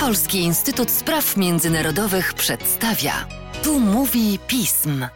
Polski Instytut Spraw Międzynarodowych przedstawia. Tu mówi pism.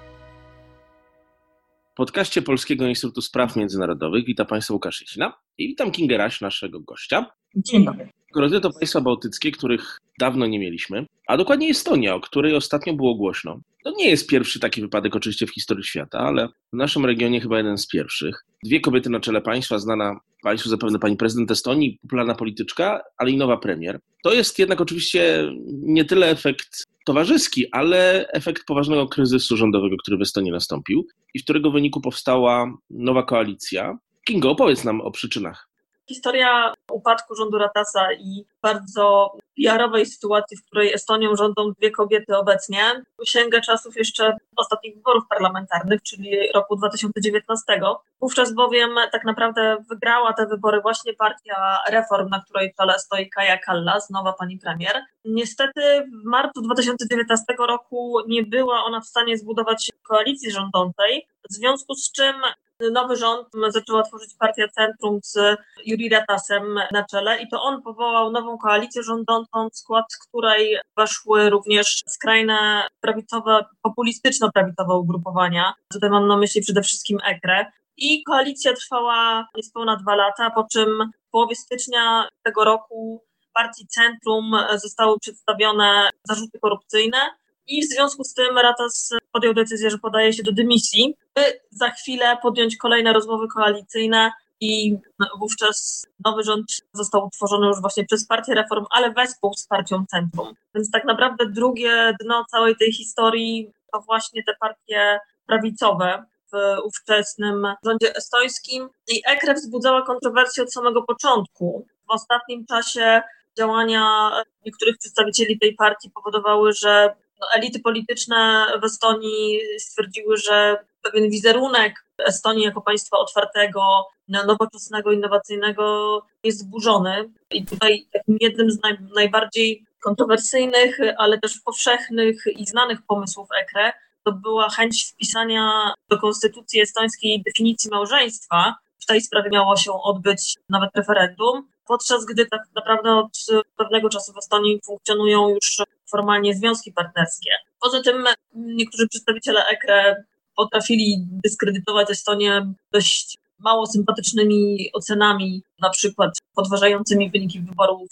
W podcaście Polskiego Instytutu Spraw Międzynarodowych witam Państwa Łukasz Jesina i witam Kingeraś, naszego gościa. Dzień dobry. Korodzy to państwa bałtyckie, których dawno nie mieliśmy, a dokładnie Estonia, o której ostatnio było głośno. To nie jest pierwszy taki wypadek oczywiście w historii świata, ale w naszym regionie chyba jeden z pierwszych. Dwie kobiety na czele państwa, znana Państwu zapewne pani prezydent Estonii, popularna polityczka, ale i nowa premier. To jest jednak oczywiście nie tyle efekt towarzyski, ale efekt poważnego kryzysu rządowego, który w Estonii nastąpił i w którego wyniku powstała nowa koalicja. Kingo, opowiedz nam o przyczynach Historia upadku rządu Ratasa i bardzo PR-owej sytuacji, w której Estonią rządzą dwie kobiety obecnie, sięga czasów jeszcze ostatnich wyborów parlamentarnych, czyli roku 2019. Wówczas bowiem tak naprawdę wygrała te wybory właśnie partia Reform, na której czele stoi Kaja Kallas, nowa pani premier. Niestety w marcu 2019 roku nie była ona w stanie zbudować koalicji rządzącej, w związku z czym nowy rząd zaczęła tworzyć partia Centrum z Juri Ratasem na czele i to on powołał nową koalicję rządzącą, w skład której weszły również skrajne prawicowe, populistyczno-prawicowe ugrupowania. Tutaj mam na myśli przede wszystkim EKRE. I koalicja trwała niespełna dwa lata, po czym w połowie stycznia tego roku partii Centrum zostały przedstawione zarzuty korupcyjne i w związku z tym Ratas podjął decyzję, że podaje się do dymisji, by za chwilę podjąć kolejne rozmowy koalicyjne i wówczas nowy rząd został utworzony już właśnie przez Partię Reform, ale wespół z Partią Centrum. Więc tak naprawdę drugie dno całej tej historii to właśnie te partie prawicowe w ówczesnym rządzie estońskim. I EKRE wzbudzała kontrowersje od samego początku. W ostatnim czasie działania niektórych przedstawicieli tej partii powodowały, że no, elity polityczne w Estonii stwierdziły, że pewien wizerunek Estonii jako państwa otwartego, nowoczesnego, innowacyjnego jest zburzony. I tutaj jednym z naj, najbardziej kontrowersyjnych, ale też powszechnych i znanych pomysłów EKRE to była chęć wpisania do konstytucji estońskiej definicji małżeństwa. W tej sprawie miało się odbyć nawet referendum, podczas gdy tak naprawdę od pewnego czasu w Estonii funkcjonują już formalnie związki partnerskie. Poza tym niektórzy przedstawiciele EKRE potrafili dyskredytować Estonię dość mało sympatycznymi ocenami, na przykład podważającymi wyniki wyborów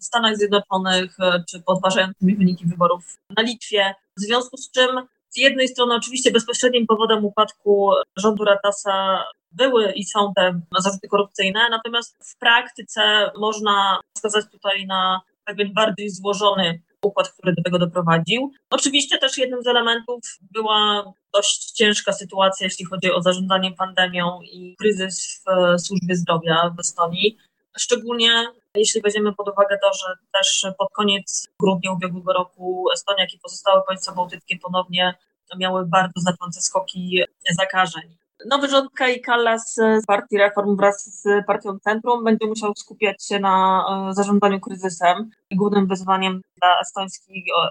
w Stanach Zjednoczonych, czy podważającymi wyniki wyborów na Litwie. W związku z czym z jednej strony oczywiście bezpośrednim powodem upadku rządu Ratasa były i są te zarzuty korupcyjne, natomiast w praktyce można wskazać tutaj na pewien bardziej złożony układ, który do tego doprowadził. Oczywiście też jednym z elementów była dość ciężka sytuacja, jeśli chodzi o zarządzanie pandemią i kryzys w służbie zdrowia w Estonii. Szczególnie jeśli weźmiemy pod uwagę to, że też pod koniec grudnia ubiegłego roku Estonia, jak i pozostałe państwa bałtyckie ponownie miały bardzo znaczące skoki zakażeń. Nowy rząd Kai Kallas z Partii Reform wraz z Partią Centrum będzie musiał skupiać się na e, zarządzaniu kryzysem. Głównym wyzwaniem dla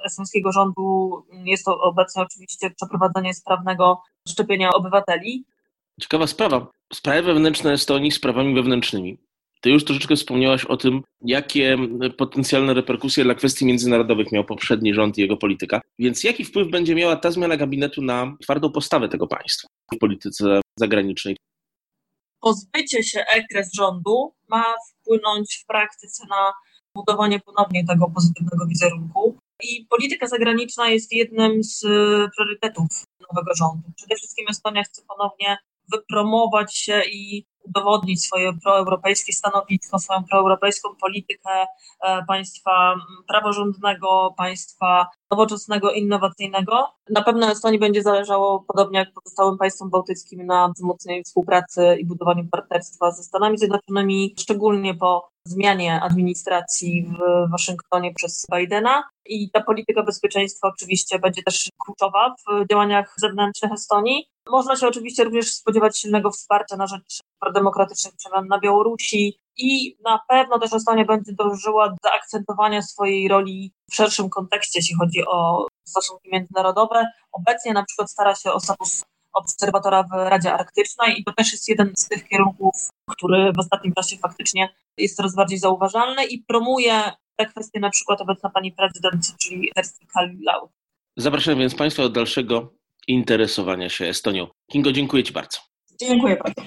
estońskiego, rządu jest to obecnie oczywiście przeprowadzenie sprawnego szczepienia obywateli. Ciekawa sprawa. Sprawy wewnętrzne Estonii sprawami wewnętrznymi. Ty już troszeczkę wspomniałaś o tym, jakie potencjalne reperkusje dla kwestii międzynarodowych miał poprzedni rząd i jego polityka. Więc jaki wpływ będzie miała ta zmiana gabinetu na twardą postawę tego państwa w polityce zagranicznej? Pozbycie się EKRE z rządu ma wpłynąć w praktyce na budowanie ponownie tego pozytywnego wizerunku. I polityka zagraniczna jest jednym z priorytetów nowego rządu. Przede wszystkim Estonia chce ponownie wypromować się i udowodnić swoje proeuropejskie stanowisko, swoją proeuropejską politykę e, państwa praworządnego, państwa nowoczesnego, innowacyjnego. Na pewno Estonii będzie zależało, podobnie jak pozostałym państwom bałtyckim, na wzmocnieniu współpracy i budowaniu partnerstwa ze Stanami Zjednoczonymi, szczególnie po zmianie administracji w Waszyngtonie przez Bidena. I ta polityka bezpieczeństwa oczywiście będzie też kluczowa w działaniach zewnętrznych Estonii. Można się oczywiście również spodziewać silnego wsparcia na rzecz prodemokratycznych przemian na Białorusi i na pewno też Estonia będzie dążyła do zaakcentowania swojej roli w szerszym kontekście, jeśli chodzi o stosunki międzynarodowe. Obecnie na przykład stara się o status obserwatora w Radzie Arktycznej i to też jest jeden z tych kierunków, który w ostatnim czasie faktycznie jest coraz bardziej zauważalny i promuje te kwestie na przykład obecna pani prezydent, czyli Kersti Kallilau. Zapraszam więc Państwa do dalszego interesowania się Estonią. Kingo, dziękuję Ci bardzo. Dziękuję bardzo.